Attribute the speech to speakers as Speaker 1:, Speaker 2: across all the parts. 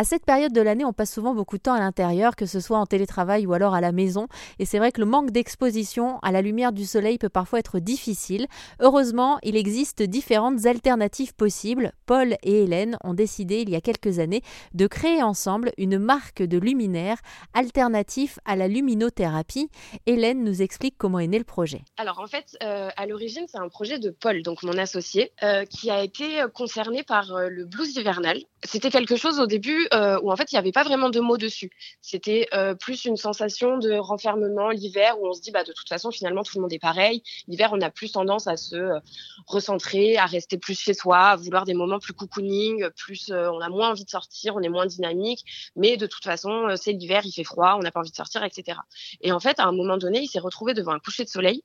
Speaker 1: À cette période de l'année, on passe souvent beaucoup de temps à l'intérieur, que ce soit en télétravail ou alors à la maison. Et c'est vrai que le manque d'exposition à la lumière du soleil peut parfois être difficile. Heureusement, il existe différentes alternatives possibles. Paul et Hélène ont décidé il y a quelques années de créer ensemble une marque de luminaires alternatif à la luminothérapie. Hélène nous explique comment est né le projet.
Speaker 2: Alors en fait, euh, à l'origine, c'est un projet de Paul, donc mon associé, euh, qui a été concerné par euh, le blues hivernal. C'était quelque chose au début où en fait il n'y avait pas vraiment de mots dessus. C'était plus une sensation de renfermement l'hiver où on se dit bah de toute façon finalement tout le monde est pareil. L'hiver on a plus tendance à se recentrer, à rester plus chez soi, à vouloir des moments plus cocooning, plus on a moins envie de sortir, on est moins dynamique. Mais de toute façon c'est l'hiver, il fait froid, on n'a pas envie de sortir, etc. Et en fait à un moment donné il s'est retrouvé devant un coucher de soleil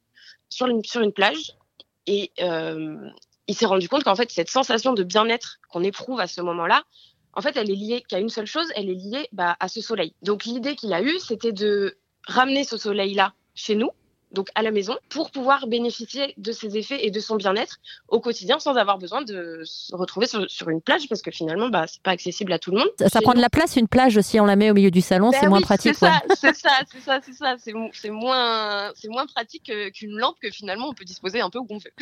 Speaker 2: sur une, plage et euh, il s'est rendu compte qu'en fait, cette sensation de bien-être qu'on éprouve à ce moment-là, en fait, elle est liée qu'à une seule chose, elle est liée bah, à ce soleil. Donc l'idée qu'il a eue, c'était de ramener ce soleil-là chez nous, donc à la maison, pour pouvoir bénéficier de ses effets et de son bien-être au quotidien sans avoir besoin de se retrouver sur, une plage parce que finalement, bah, c'est pas accessible à tout le monde.
Speaker 1: Ça, prend de la place une plage si on la met au milieu du salon, ben c'est moins pratique.
Speaker 2: C'est ça, c'est ça, c'est ça, c'est ça. C'est moins, c'est moins pratique qu'une lampe que finalement on peut disposer un peu où on veut.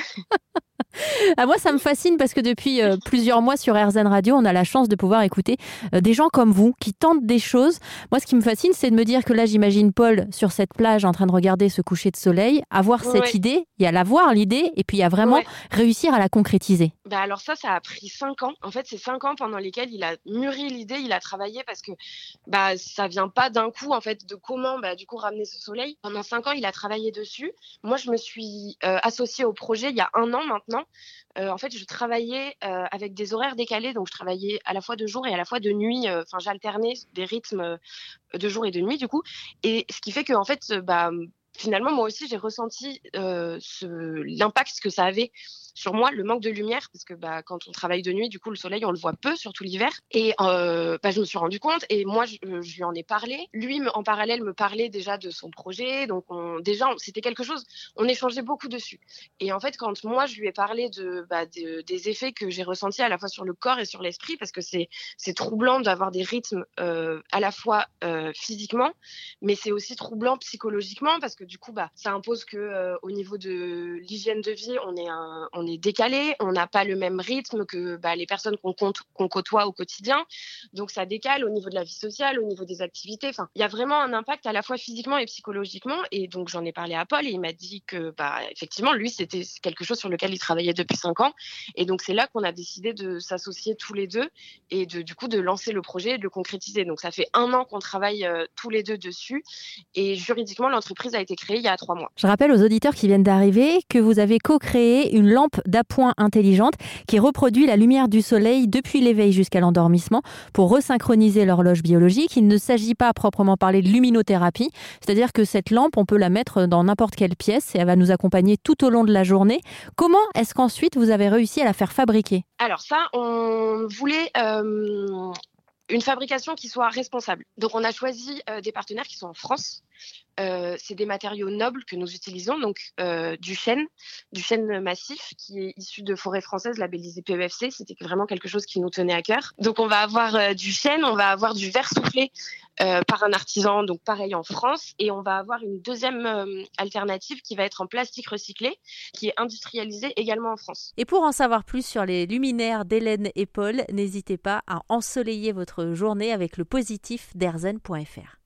Speaker 1: Ah, moi, ça me fascine parce que depuis euh, plusieurs mois sur RZN Radio, on a la chance de pouvoir écouter euh, des gens comme vous qui tentent des choses. Moi, ce qui me fascine, c'est de me dire que là, j'imagine Paul sur cette plage en train de regarder ce coucher de soleil, avoir cette idée, il y a l'avoir l'idée, et puis il y a vraiment réussir à la concrétiser.
Speaker 2: Bah alors ça, ça a pris cinq ans. En fait, c'est cinq ans pendant lesquels il a mûri l'idée, il a travaillé parce que bah ça vient pas d'un coup en fait de comment bah du coup ramener ce soleil. Pendant cinq ans, il a travaillé dessus. Moi, je me suis euh, associée au projet il y a un an maintenant euh, en fait, je travaillais euh, avec des horaires décalés, donc je travaillais à la fois de jour et à la fois de nuit. Euh, enfin, j'alternais des rythmes de jour et de nuit, du coup. Et ce qui fait que, en fait, bah, finalement, moi aussi, j'ai ressenti l'impact que ça avait sur moi le manque de lumière parce que bah, quand on travaille de nuit, du coup le soleil on le voit peu, surtout l'hiver. Et euh, bah, je me suis rendu compte et moi je, lui en ai parlé. Lui en parallèle me parlait déjà de son projet, donc on, déjà c'était quelque chose. On échangeait beaucoup dessus. Et en fait quand moi je lui ai parlé de, bah, des effets que j'ai ressentis à la fois sur le corps et sur l'esprit parce que c'est c'est troublant d'avoir des rythmes euh, à la fois euh, physiquement, mais c'est aussi troublant psychologiquement parce que du coup bah ça impose que euh, au niveau de l'hygiène de vie on est un est décalé, on n'a pas le même rythme que bah, les personnes qu'on côtoie au quotidien. Donc ça décale au niveau de la vie sociale, au niveau des activités. Il y a vraiment un impact à la fois physiquement et psychologiquement. Et donc j'en ai parlé à Paul et il m'a dit que bah, effectivement, lui, c'était quelque chose sur lequel il travaillait depuis cinq ans. Et donc c'est là qu'on a décidé de s'associer tous les deux et de, du coup de lancer le projet et de le concrétiser. Donc ça fait un an qu'on travaille euh, tous les deux dessus. Et juridiquement, l'entreprise a été créée il y a trois mois.
Speaker 1: Je rappelle aux auditeurs qui viennent d'arriver que vous avez co-créé une lampe d'appoint intelligente qui reproduit la lumière du soleil depuis l'éveil jusqu'à l'endormissement pour resynchroniser l'horloge biologique. Il ne s'agit pas à proprement parler de luminothérapie, c'est-à-dire que cette lampe, on peut la mettre dans n'importe quelle pièce et elle va nous accompagner tout au long de la journée. Comment est-ce qu'ensuite vous avez réussi à la faire fabriquer?
Speaker 2: Alors ça, on voulait euh, une fabrication qui soit responsable. Donc on a choisi euh, des partenaires qui sont en France. Euh, c'est des matériaux nobles que nous utilisons, donc euh, du chêne, du chêne massif qui est issu de forêts françaises labellisées PEFC. C'était vraiment quelque chose qui nous tenait à cœur. Donc on va avoir du chêne, on va avoir du verre soufflé par un artisan, donc pareil en France, et on va avoir une deuxième alternative qui va être en plastique recyclé, qui est industrialisée également en France.
Speaker 1: Et pour en savoir plus sur les luminaires d'Hélène et Paul, n'hésitez pas à ensoleiller votre journée avec le positif d'erzen.fr.